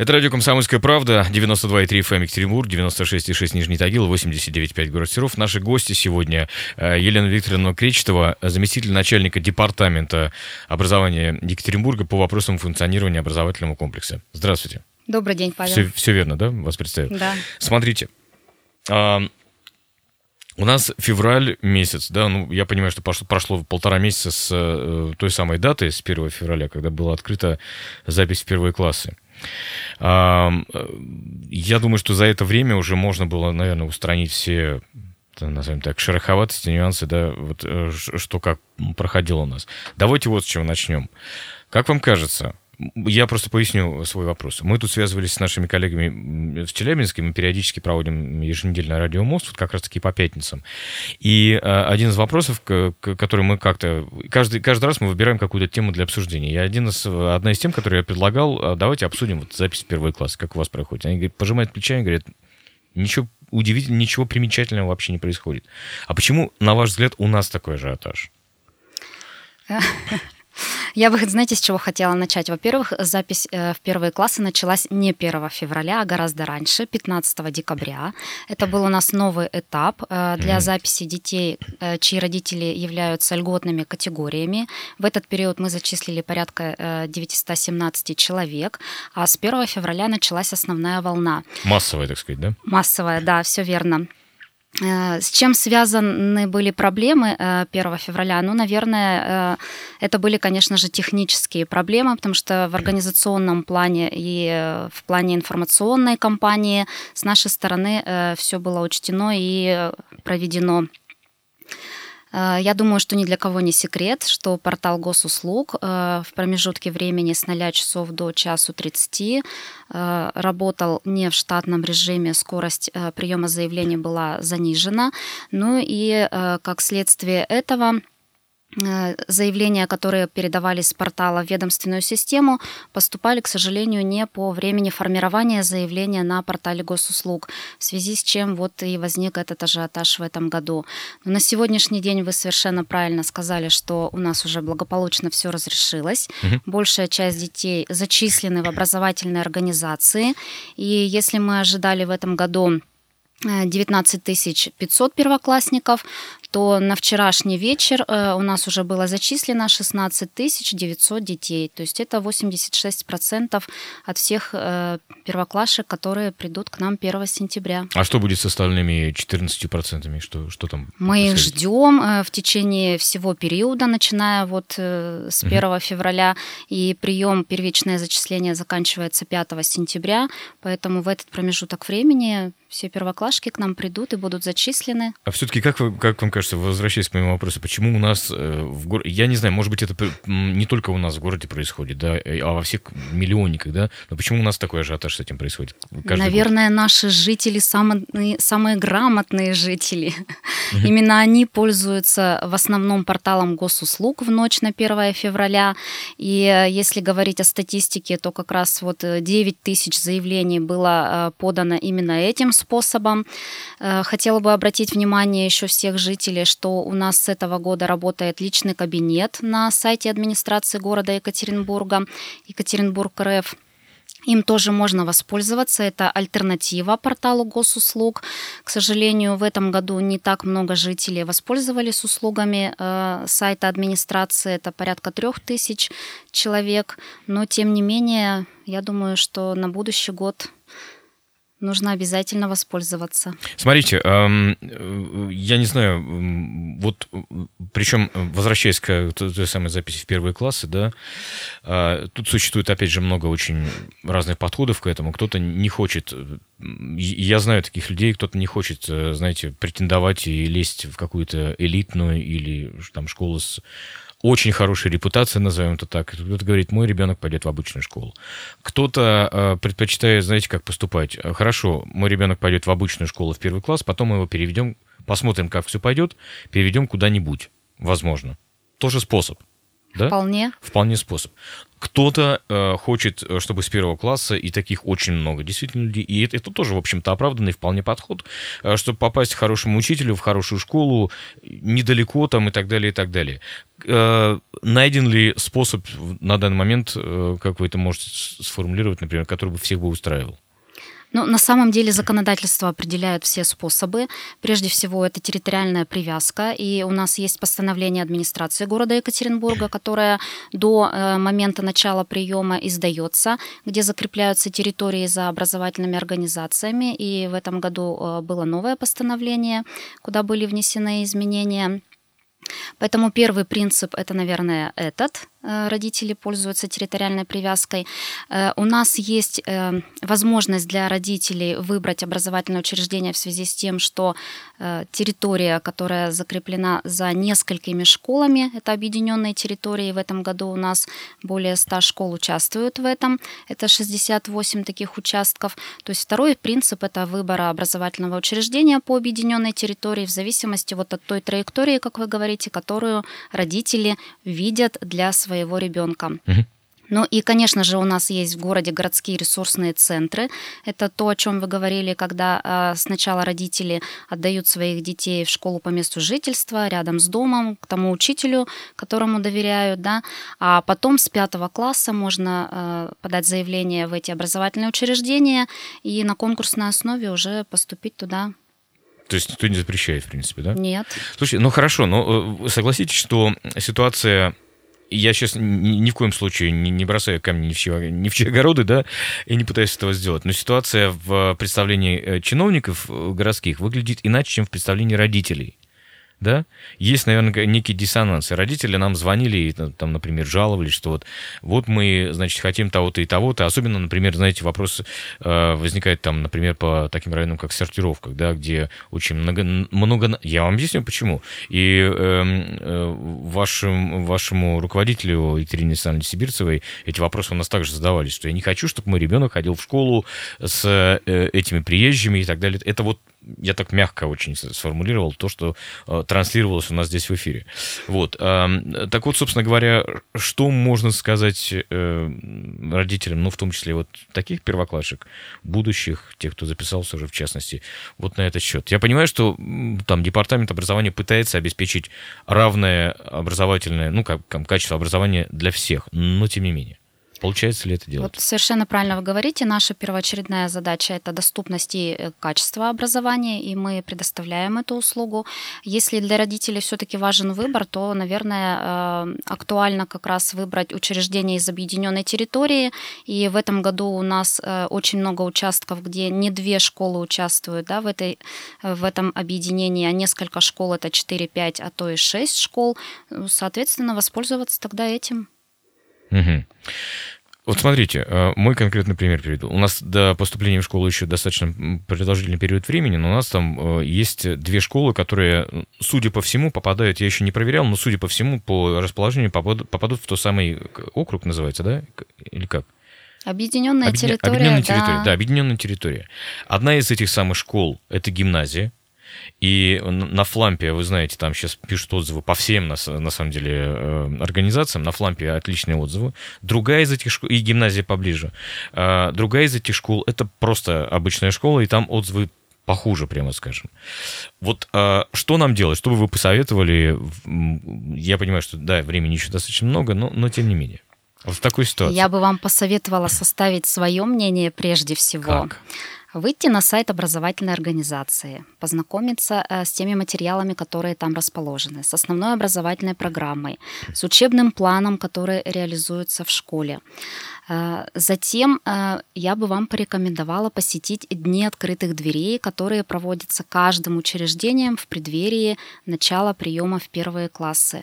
Это радио «Комсомольская правда», 92,3 FM Екатеринбург, 96,6 Нижний Тагил, 89,5 город Серов. Наши гости сегодня э, Елена Викторовна Кречетова, заместитель начальника департамента образования Екатеринбурга по вопросам функционирования образовательного комплекса. Здравствуйте. Добрый день, Павел. Все, все верно, да, вас представил? Да. Смотрите, а, у нас февраль месяц, да, ну, я понимаю, что прошло, прошло полтора месяца с э, той самой даты, с 1 февраля, когда была открыта запись в первые классы. Я думаю, что за это время уже можно было, наверное, устранить все назовем так, шероховатости, нюансы, да, вот э, что как проходило у нас. Давайте вот с чего начнем. Как вам кажется, я просто поясню свой вопрос. Мы тут связывались с нашими коллегами в Челябинске, мы периодически проводим еженедельно радиомост, вот как раз-таки по пятницам. И а, один из вопросов, который мы как-то... Каждый, каждый раз мы выбираем какую-то тему для обсуждения. И один из, одна из тем, которую я предлагал, а, давайте обсудим вот запись в первый класс, как у вас проходит. Они говорят, пожимают плечами, говорят, ничего удивительного, ничего примечательного вообще не происходит. А почему, на ваш взгляд, у нас такой ажиотаж? Я бы, знаете, с чего хотела начать? Во-первых, запись э, в первые классы началась не 1 февраля, а гораздо раньше, 15 декабря. Это был у нас новый этап э, для записи детей, э, чьи родители являются льготными категориями. В этот период мы зачислили порядка 917 человек, а с 1 февраля началась основная волна. Массовая, так сказать, да? Массовая, да, все верно. Э, с чем связаны были проблемы 1 э, февраля? Ну, наверное, э, это были, конечно же, технические проблемы, потому что в организационном плане и в плане информационной кампании с нашей стороны все было учтено и проведено я думаю, что ни для кого не секрет, что портал госуслуг э, в промежутке времени с 0 часов до часу 30 э, работал не в штатном режиме, скорость приема заявлений была занижена. Ну и как следствие этого Э, заявления, которые передавались с портала в ведомственную систему, поступали, к сожалению, не по времени формирования заявления на портале госуслуг, в связи с чем вот и возник этот ажиотаж в этом году. Но на сегодняшний день вы совершенно правильно сказали, что у нас уже благополучно все разрешилось. Угу. Большая часть детей зачислены в образовательные организации. И если мы ожидали в этом году 19 500 первоклассников, то на вчерашний вечер э, у нас уже было зачислено 16 900 детей. То есть это 86% от всех э, первоклашек, которые придут к нам 1 сентября. А что будет с остальными 14%? Что, что там? Мы их ждем э, в течение всего периода, начиная вот с 1 угу. февраля. И прием первичное зачисление заканчивается 5 сентября. Поэтому в этот промежуток времени все первоклашки к нам придут и будут зачислены. А все-таки как, вы, как вам кажется, возвращаясь к моему вопросу, почему у нас э, в городе, я не знаю, может быть, это не только у нас в городе происходит, да, э, а во всех миллионниках, да, но почему у нас такой ажиотаж с этим происходит? Наверное, год? наши жители самые, самые грамотные жители. Именно они пользуются в основном порталом госуслуг в ночь на 1 февраля. И э, если говорить о статистике, то как раз вот 9 тысяч заявлений было подано именно этим способом. Э, хотела бы обратить внимание еще всех жителей, что у нас с этого года работает личный кабинет на сайте администрации города Екатеринбурга, Екатеринбург РФ. Им тоже можно воспользоваться. Это альтернатива порталу госуслуг. К сожалению, в этом году не так много жителей воспользовались услугами э, сайта администрации. Это порядка трех тысяч человек. Но, тем не менее, я думаю, что на будущий год нужно обязательно воспользоваться. Смотрите, э, я не знаю, вот причем возвращаясь к той самой записи в первые классы, да, а, тут существует опять же много очень разных подходов к этому. Кто-то не хочет, я знаю таких людей, кто-то не хочет, э, знаете, претендовать и лезть в какую-то элитную или там школу с очень хорошая репутация, назовем это так. Кто-то говорит, мой ребенок пойдет в обычную школу. Кто-то э, предпочитает, знаете, как поступать. Хорошо, мой ребенок пойдет в обычную школу в первый класс, потом мы его переведем, посмотрим, как все пойдет, переведем куда-нибудь, возможно. Тоже способ. Да? Вполне. Вполне способ. Кто-то э, хочет, э, чтобы с первого класса, и таких очень много, действительно, людей. И это, это тоже, в общем-то, оправданный вполне подход, э, чтобы попасть к хорошему учителю, в хорошую школу, недалеко там и так далее, и так далее. Э, найден ли способ на данный момент, э, как вы это можете сформулировать, например, который бы всех бы устраивал? Ну, на самом деле законодательство определяет все способы. Прежде всего, это территориальная привязка. И у нас есть постановление администрации города Екатеринбурга, которое до э, момента начала приема издается, где закрепляются территории за образовательными организациями. И в этом году было новое постановление, куда были внесены изменения. Поэтому первый принцип это, наверное, этот. Э, родители пользуются территориальной привязкой. Э, у нас есть э, возможность для родителей выбрать образовательное учреждение в связи с тем, что территория, которая закреплена за несколькими школами, это объединенные территории. В этом году у нас более 100 школ участвуют в этом. Это 68 таких участков. То есть второй принцип это выбора образовательного учреждения по объединенной территории в зависимости вот от той траектории, как вы говорите, которую родители видят для своего ребенка. Ну и, конечно же, у нас есть в городе городские ресурсные центры. Это то, о чем вы говорили, когда э, сначала родители отдают своих детей в школу по месту жительства, рядом с домом, к тому учителю, которому доверяют, да, а потом с пятого класса можно э, подать заявление в эти образовательные учреждения и на конкурсной основе уже поступить туда. То есть никто не запрещает, в принципе, да? Нет. Слушайте, ну хорошо, но согласитесь, что ситуация я сейчас ни, ни в коем случае не, не бросаю камни ни в, чьи, ни в чьи огороды, да, и не пытаюсь этого сделать. Но ситуация в представлении э, чиновников э, городских выглядит иначе, чем в представлении родителей да, есть, наверное, некий диссонанс. И родители нам звонили и, там, например, жаловались, что вот, вот мы, значит, хотим того-то и того-то. Особенно, например, знаете, вопрос э, возникает там, например, по таким районам, как сортировках, да, где очень много... много... Я вам объясню, почему. И э, э, вашим, вашему руководителю Екатерине Александровне Сибирцевой эти вопросы у нас также задавались, что я не хочу, чтобы мой ребенок ходил в школу с э, этими приезжими и так далее. Это вот я так мягко очень сформулировал то, что э, транслировалось у нас здесь в эфире. Вот. Э, так вот, собственно говоря, что можно сказать э, родителям, ну, в том числе вот таких первоклашек, будущих, тех, кто записался уже в частности, вот на этот счет. Я понимаю, что там департамент образования пытается обеспечить равное образовательное, ну, как, как качество образования для всех, но тем не менее. Получается ли это делать? Вот совершенно правильно вы говорите. Наша первоочередная задача – это доступность и э, качество образования, и мы предоставляем эту услугу. Если для родителей все-таки важен выбор, то, наверное, э, актуально как раз выбрать учреждение из объединенной территории. И в этом году у нас э, очень много участков, где не две школы участвуют да, в, этой, в этом объединении, а несколько школ – это 4-5, а то и 6 школ. Соответственно, воспользоваться тогда этим. Угу. Вот смотрите, э, мой конкретный пример приведу. У нас до поступления в школу еще достаточно продолжительный период времени, но у нас там э, есть две школы, которые, судя по всему, попадают, я еще не проверял, но судя по всему, по расположению попадут, попадут в тот самый округ, называется, да? Или как? Объединенная Объедин... территория. Объединенная территория, да. да, объединенная территория. Одна из этих самых школ это гимназия, и на Флампе, вы знаете, там сейчас пишут отзывы по всем, на, на самом деле, э, организациям. На Флампе отличные отзывы. Другая из этих школ, и гимназия поближе. А, другая из этих школ, это просто обычная школа, и там отзывы похуже, прямо скажем. Вот а, что нам делать? Что бы вы посоветовали? Я понимаю, что, да, времени еще достаточно много, но, но тем не менее. Вот в такой ситуации. Я бы вам посоветовала составить свое мнение прежде всего. Как? Выйти на сайт образовательной организации, познакомиться э, с теми материалами, которые там расположены, с основной образовательной программой, с учебным планом, который реализуется в школе. Э, затем э, я бы вам порекомендовала посетить Дни открытых дверей, которые проводятся каждым учреждением в преддверии начала приема в первые классы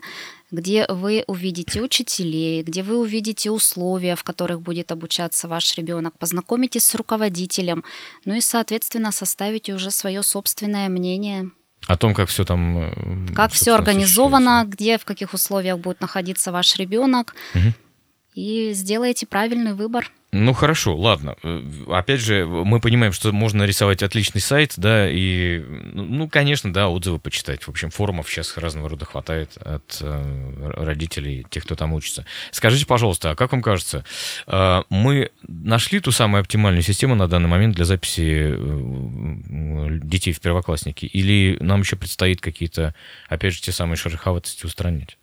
где вы увидите учителей, где вы увидите условия, в которых будет обучаться ваш ребенок, познакомитесь с руководителем, ну и, соответственно, составите уже свое собственное мнение. О том, как все там... Э, как все организовано, где, в каких условиях будет находиться ваш ребенок. Угу. И сделаете правильный выбор. Ну хорошо, ладно. Э, опять же, мы понимаем, что можно нарисовать отличный сайт, да, и, ну, конечно, да, отзывы почитать. В общем, форумов сейчас разного рода хватает от э, родителей, тех, кто там учится. Скажите, пожалуйста, а как вам кажется, э, мы нашли ту самую оптимальную систему на данный момент для записи э, детей в первоклассники? Или нам еще предстоит какие-то, опять же, те самые шероховатости устранить?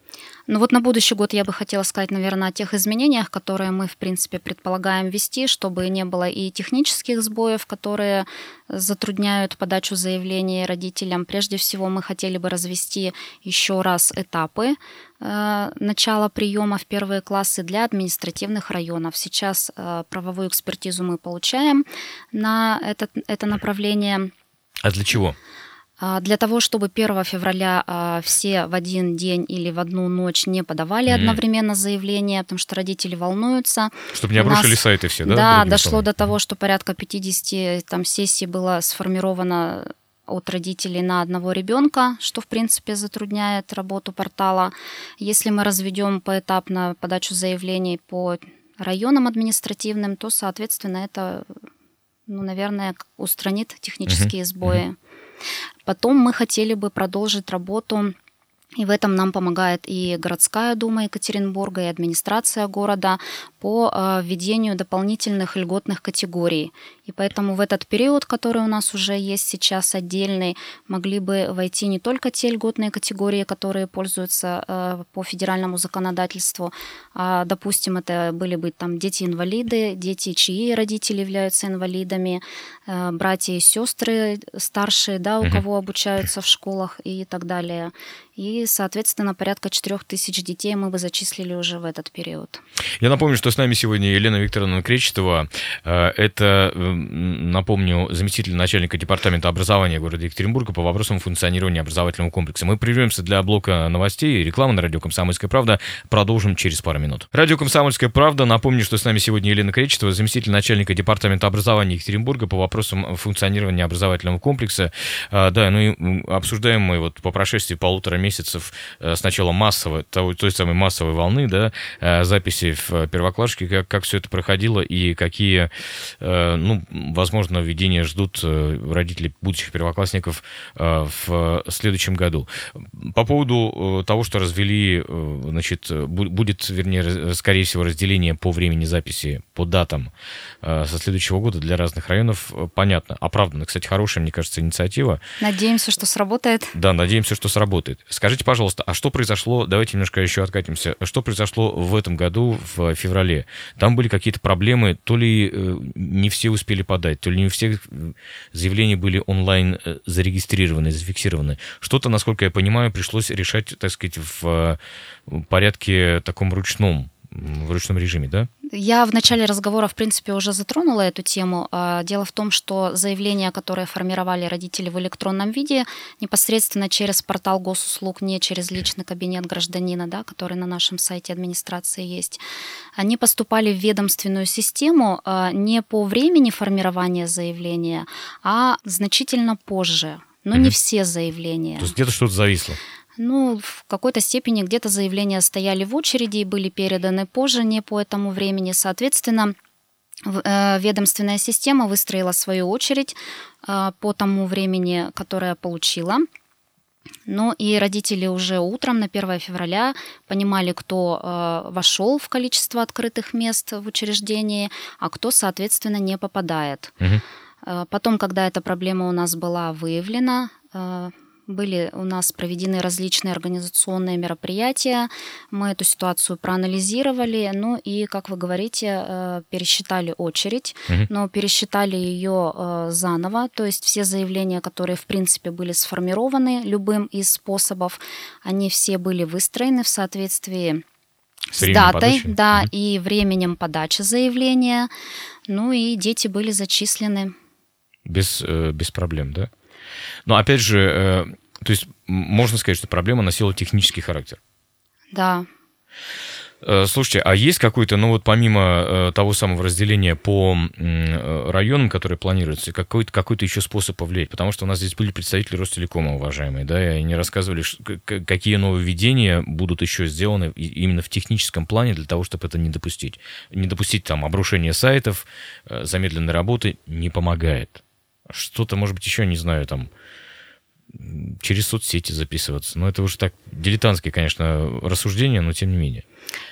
Ну вот на будущий год я бы хотела сказать, наверное, о тех изменениях, которые мы, в принципе, предполагаем ввести, чтобы не было и технических сбоев, которые затрудняют подачу заявления родителям. Прежде всего, мы хотели бы развести еще раз этапы э, начала приема в первые классы для административных районов. Сейчас э, правовую экспертизу мы получаем на это, это направление. А для чего? А, для того, чтобы 1 февраля а, все в один день или в одну ночь не подавали mm-hmm. одновременно заявление, потому что родители волнуются. Чтобы не обрушили нас, сайты все, да? Да, дошло словами? до того, что порядка 50 там, сессий было сформировано от родителей на одного ребенка, что в принципе затрудняет работу портала. Если мы разведем поэтапно подачу заявлений по районам административным, то, соответственно, это, ну, наверное, устранит технические uh-huh. сбои. Uh-huh. Потом мы хотели бы продолжить работу и в этом нам помогает и городская дума Екатеринбурга, и администрация города по э, введению дополнительных льготных категорий. И поэтому в этот период, который у нас уже есть сейчас отдельный, могли бы войти не только те льготные категории, которые пользуются э, по федеральному законодательству, а, допустим, это были бы там дети-инвалиды, дети, чьи родители являются инвалидами, э, братья и сестры старшие, да, у кого обучаются в школах и так далее. И, соответственно, порядка 4 тысяч детей мы бы зачислили уже в этот период. Я напомню, что с нами сегодня Елена Викторовна Кречетова. Э, это, напомню, заместитель начальника департамента образования города Екатеринбурга по вопросам функционирования образовательного комплекса. Мы прервемся для блока новостей и рекламы на радио «Комсомольская правда». Продолжим через пару минут. Радио «Комсомольская правда». Напомню, что с нами сегодня Елена Кречетова, заместитель начальника департамента образования Екатеринбурга по вопросам функционирования образовательного комплекса. Э, да, ну и обсуждаем мы вот по прошествии полутора месяцев э, сначала массовой, той, самой массовой волны, да, э, записи в первоклашке, как, как все это проходило и какие, э, ну, возможно, введения ждут родители будущих первоклассников в следующем году. По поводу того, что развели, значит, будет, вернее, скорее всего, разделение по времени записи, по датам со следующего года для разных районов, понятно. Оправданно. Кстати, хорошая, мне кажется, инициатива. Надеемся, что сработает. Да, надеемся, что сработает. Скажите, пожалуйста, а что произошло, давайте немножко еще откатимся, что произошло в этом году, в феврале? Там были какие-то проблемы, то ли э, не все успели подать, то ли не у всех э, заявления были онлайн э, зарегистрированы, зафиксированы. Что-то, насколько я понимаю, пришлось решать, так сказать, в порядке таком ручном в ручном режиме, да? Я в начале разговора, в принципе, уже затронула эту тему. А, дело в том, что заявления, которые формировали родители в электронном виде, непосредственно через портал госуслуг, не через личный кабинет гражданина, да, который на нашем сайте администрации есть, они поступали в ведомственную систему а, не по времени формирования заявления, а значительно позже. Но mm-hmm. не все заявления. То есть где-то что-то зависло. Ну, в какой-то степени где-то заявления стояли в очереди и были переданы позже, не по этому времени. Соответственно, э, ведомственная система выстроила свою очередь э, по тому времени, которое получила. Но и родители уже утром на 1 февраля понимали, кто э, вошел в количество открытых мест в учреждении, а кто, соответственно, не попадает. Угу. Потом, когда эта проблема у нас была выявлена, были у нас проведены различные организационные мероприятия, мы эту ситуацию проанализировали, ну и, как вы говорите, э, пересчитали очередь, угу. но пересчитали ее э, заново, то есть все заявления, которые, в принципе, были сформированы любым из способов, они все были выстроены в соответствии с, с датой, подачи. да, угу. и временем подачи заявления, ну и дети были зачислены. Без, э, без проблем, да? Но опять же, э, то есть можно сказать, что проблема носила технический характер. Да. Э, слушайте, а есть какой-то, ну вот помимо э, того самого разделения по районам, которые планируются, какой-то какой еще способ повлиять? Потому что у нас здесь были представители Ростелекома, уважаемые, да, и они рассказывали, какие нововведения будут еще сделаны именно в техническом плане для того, чтобы это не допустить. Не допустить там обрушения сайтов, замедленной работы не помогает. Что-то, может быть, еще, не знаю, там, через соцсети записываться. Но это уже так дилетантские, конечно, рассуждения, но тем не менее.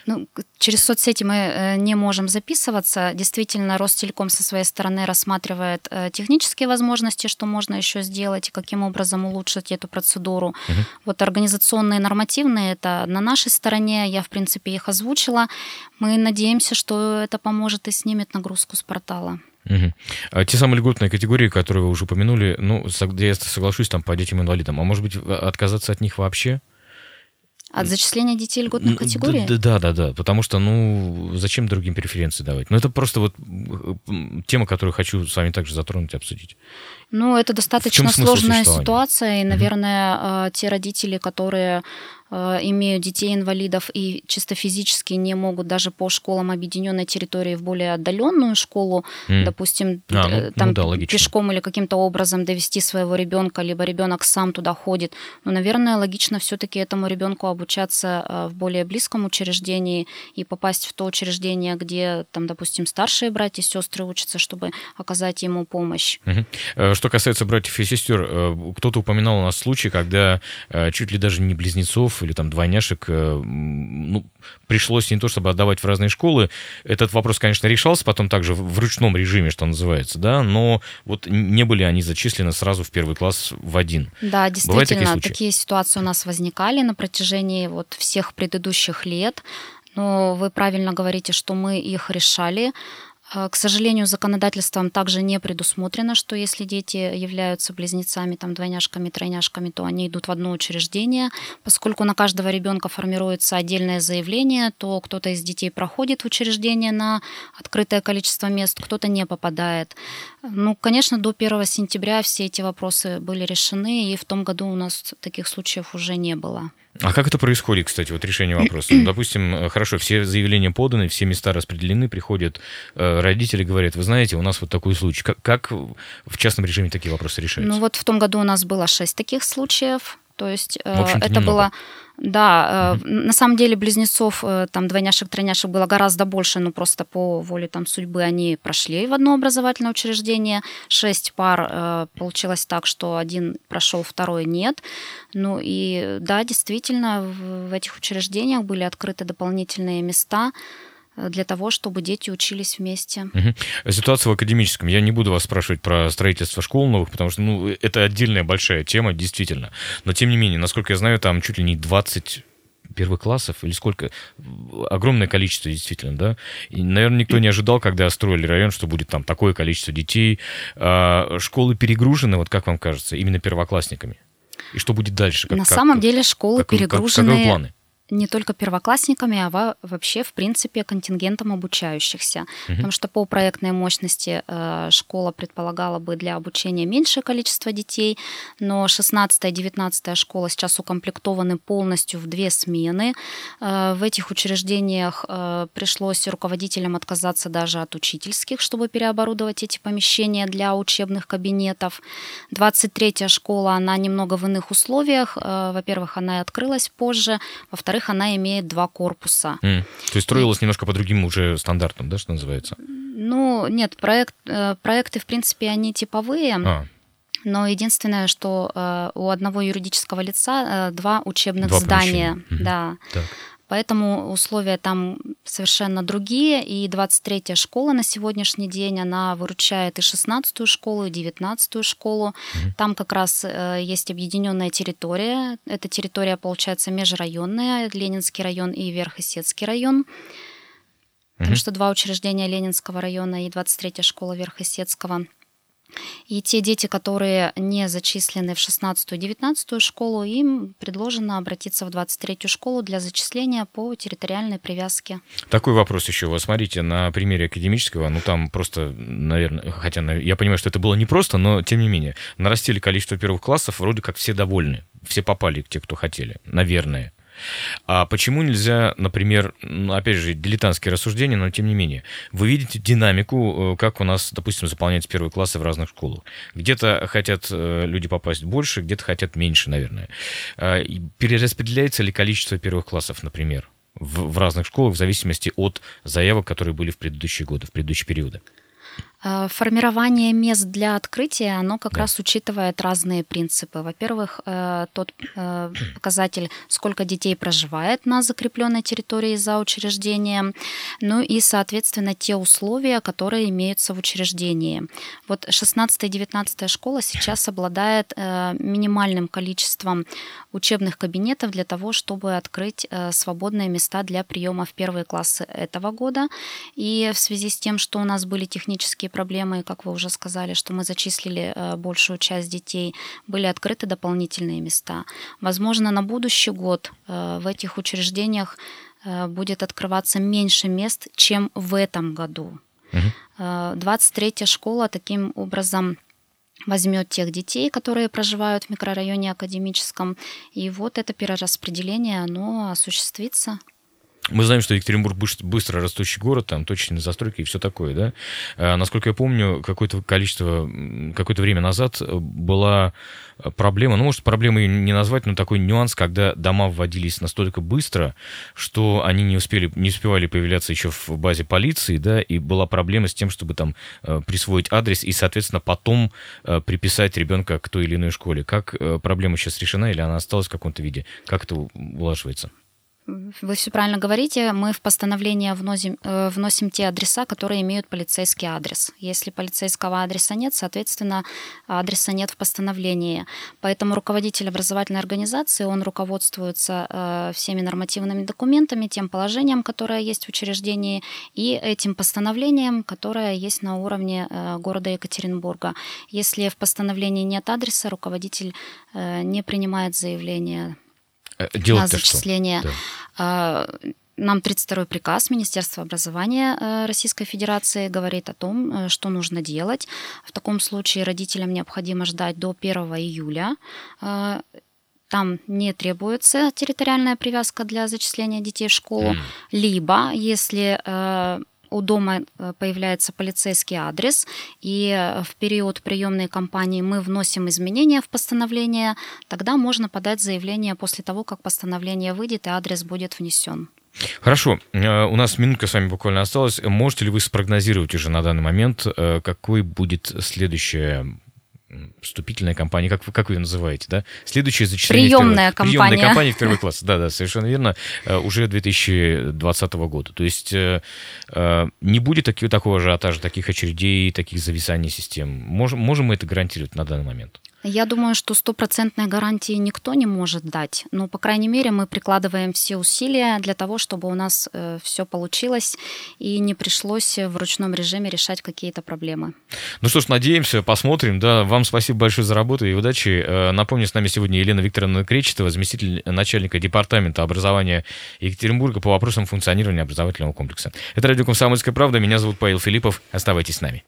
Ну, через соцсети мы э, не можем записываться. Действительно, Ростелеком со своей стороны рассматривает э, технические возможности, что можно еще сделать и каким образом улучшить эту процедуру. Угу. Вот организационные нормативные это на нашей стороне. Я, в принципе, их озвучила. Мы надеемся, что это поможет и снимет нагрузку с портала. Угу. А те самые льготные категории, которые вы уже упомянули, ну, я соглашусь там по детям-инвалидам, а может быть отказаться от них вообще? От зачисления детей льготной категории? Да, да, да, да, потому что, ну, зачем другим преференции давать? Ну, это просто вот тема, которую хочу с вами также затронуть и обсудить. Ну, это достаточно сложная ситуация, и, наверное, угу. те родители, которые Э, имеют детей-инвалидов и чисто физически не могут даже по школам объединенной территории в более отдаленную школу, mm. допустим, а, ну, там ну, да, пешком или каким-то образом довести своего ребенка, либо ребенок сам туда ходит. Но, наверное, логично все-таки этому ребенку обучаться э, в более близком учреждении и попасть в то учреждение, где, там, допустим, старшие братья и сестры учатся, чтобы оказать ему помощь. Угу. Что касается братьев и сестер, кто-то упоминал у нас случай, когда чуть ли даже не близнецов или там двойняшек, э, ну, пришлось не то чтобы отдавать в разные школы. Этот вопрос, конечно, решался потом также в ручном режиме, что называется, да, но вот не были они зачислены сразу в первый класс в один. Да, действительно, такие, такие ситуации у нас возникали на протяжении вот всех предыдущих лет. Но вы правильно говорите, что мы их решали. А, к сожалению, законодательством также не предусмотрено, что если дети являются близнецами, там, двойняшками, тройняшками, то они идут в одно учреждение. Поскольку на каждого ребенка формируется отдельное заявление, то кто-то из детей проходит в учреждение на открытое количество мест, кто-то не попадает. Ну, конечно, до 1 сентября все эти вопросы были решены, и в том году у нас таких случаев уже не было. А как это происходит, кстати, вот решение вопроса? Ну, допустим, э, хорошо, все заявления поданы, все места распределены, приходят э, родители, говорят, вы знаете, у нас вот такой случай. Как, как в частном режиме такие вопросы решаются? Ну вот в том году у нас было шесть таких случаев. То есть э, это немного. было да, mm-hmm. на самом деле близнецов, э, там двойняшек, тройняшек было гораздо больше, но просто по воле там судьбы они прошли в одно образовательное учреждение. Шесть пар получилось так, что один прошел, второй нет. Ну и да, действительно, в этих учреждениях были открыты дополнительные места для того, чтобы дети учились вместе. Угу. Ситуация в академическом. Я не буду вас спрашивать про строительство школ новых, потому что ну, это отдельная большая тема, действительно. Но тем не менее, насколько я знаю, там чуть ли не 20 первых классов или сколько? Огромное количество, действительно, да? И, наверное, никто не ожидал, когда строили район, что будет там такое количество детей. А, школы перегружены, вот как вам кажется, именно первоклассниками? И что будет дальше? Как, На как, самом деле школы как, перегружены... Как, каковы планы? Не только первоклассниками, а вообще, в принципе, контингентом обучающихся. Угу. Потому что по проектной мощности э, школа предполагала бы для обучения меньшее количество детей, но 16 и 19 школа сейчас укомплектованы полностью в две смены. Э, в этих учреждениях э, пришлось руководителям отказаться даже от учительских, чтобы переоборудовать эти помещения для учебных кабинетов. 23 школа, она немного в иных условиях. Во-первых, она и открылась позже. Во-вторых, во-вторых, она имеет два корпуса. Mm. То есть строилась и... немножко по другим уже стандартам, да, что называется? Ну, нет, проект, э, проекты, в принципе, они типовые. А. Но единственное, что э, у одного юридического лица э, два учебных два здания. Да. Так. Поэтому условия там совершенно другие. И 23-я школа на сегодняшний день, она выручает и 16-ю школу, и 19-ю школу. Там как раз э, есть объединенная территория. Эта территория, получается, межрайонная, Ленинский район и Верхосецкий район. Потому что два учреждения Ленинского района и 23-я школа Верхосецкого – и те дети, которые не зачислены в 16-19 школу, им предложено обратиться в 23-ю школу для зачисления по территориальной привязке. Такой вопрос еще. Вот смотрите, на примере академического, ну там просто, наверное, хотя я понимаю, что это было непросто, но тем не менее, нарастили количество первых классов, вроде как все довольны. Все попали, те, кто хотели, наверное. А почему нельзя, например, опять же, дилетантские рассуждения, но тем не менее, вы видите динамику, э, как у нас, допустим, заполняются первые классы в разных школах. Где-то хотят э, люди попасть больше, где-то хотят меньше, наверное. А, перераспределяется ли количество первых классов, например, в, в разных школах в зависимости от заявок, которые были в предыдущие годы, в предыдущие периоды? Э, формирование мест для открытия, оно как да. раз учитывает разные принципы. Во-первых, э, тот э, показатель, сколько детей проживает на закрепленной территории за учреждением, ну и, соответственно, те условия, которые имеются в учреждении. Вот 16-19 школа сейчас обладает минимальным количеством учебных кабинетов для того, чтобы открыть свободные места для приема в первые классы этого года. И в связи с тем, что у нас были технические проблемы, как вы уже сказали, что мы зачислили э, большую часть детей, были открыты дополнительные места. Возможно, на будущий год э, в этих учреждениях э, будет открываться меньше мест, чем в этом году. Угу. 23-я школа таким образом возьмет тех детей, которые проживают в микрорайоне академическом, и вот это перераспределение, оно осуществится. Мы знаем, что Екатеринбург быстро растущий город, там точечные застройки и все такое, да. А, насколько я помню, какое-то количество, какое-то время назад была проблема, ну, может, проблемой не назвать, но такой нюанс, когда дома вводились настолько быстро, что они не успели, не успевали появляться еще в базе полиции, да, и была проблема с тем, чтобы там э, присвоить адрес и, соответственно, потом э, приписать ребенка к той или иной школе. Как э, проблема сейчас решена или она осталась в каком-то виде? Как это улаживается? Вы все правильно говорите. Мы в постановление вносим, э, вносим те адреса, которые имеют полицейский адрес. Если полицейского адреса нет, соответственно, адреса нет в постановлении. Поэтому руководитель образовательной организации, он руководствуется э, всеми нормативными документами, тем положением, которое есть в учреждении, и этим постановлением, которое есть на уровне э, города Екатеринбурга. Если в постановлении нет адреса, руководитель не принимает заявление Э, делать на зачисление. Да. Нам 32-й приказ Министерства образования э, Российской Федерации говорит о том, э, что нужно делать. В таком случае родителям необходимо ждать до 1 июля. Там не требуется территориальная привязка для зачисления детей в школу. Mm. Либо, если у дома э, появляется полицейский адрес, и э, в период приемной кампании мы вносим изменения в постановление, тогда можно подать заявление после того, как постановление выйдет и адрес будет внесен. Хорошо, э, у нас минутка с вами буквально осталась. Можете ли вы спрогнозировать уже на данный момент, какой будет следующая вступительная кампания, как вы, как вы ее называете, да? Следующее зачисление... Приемная кампания. Приемная кампания в первый класс, да-да, совершенно верно, э, уже 2020 года. То есть э, э, не будет таки, такого ажиотажа, таких очередей, таких зависаний систем. Можем, можем мы это гарантировать на данный момент? Я думаю, что стопроцентной гарантии никто не может дать. Но, по крайней мере, мы прикладываем все усилия для того, чтобы у нас э, все получилось и не пришлось в ручном режиме решать какие-то проблемы. Ну что ж, надеемся, посмотрим. Да, вам спасибо большое за работу и удачи. Э, напомню, с нами сегодня Елена Викторовна Кречетова, заместитель начальника департамента образования Екатеринбурга по вопросам функционирования образовательного комплекса. Это радио «Комсомольская правда». Меня зовут Павел Филиппов. Оставайтесь с нами.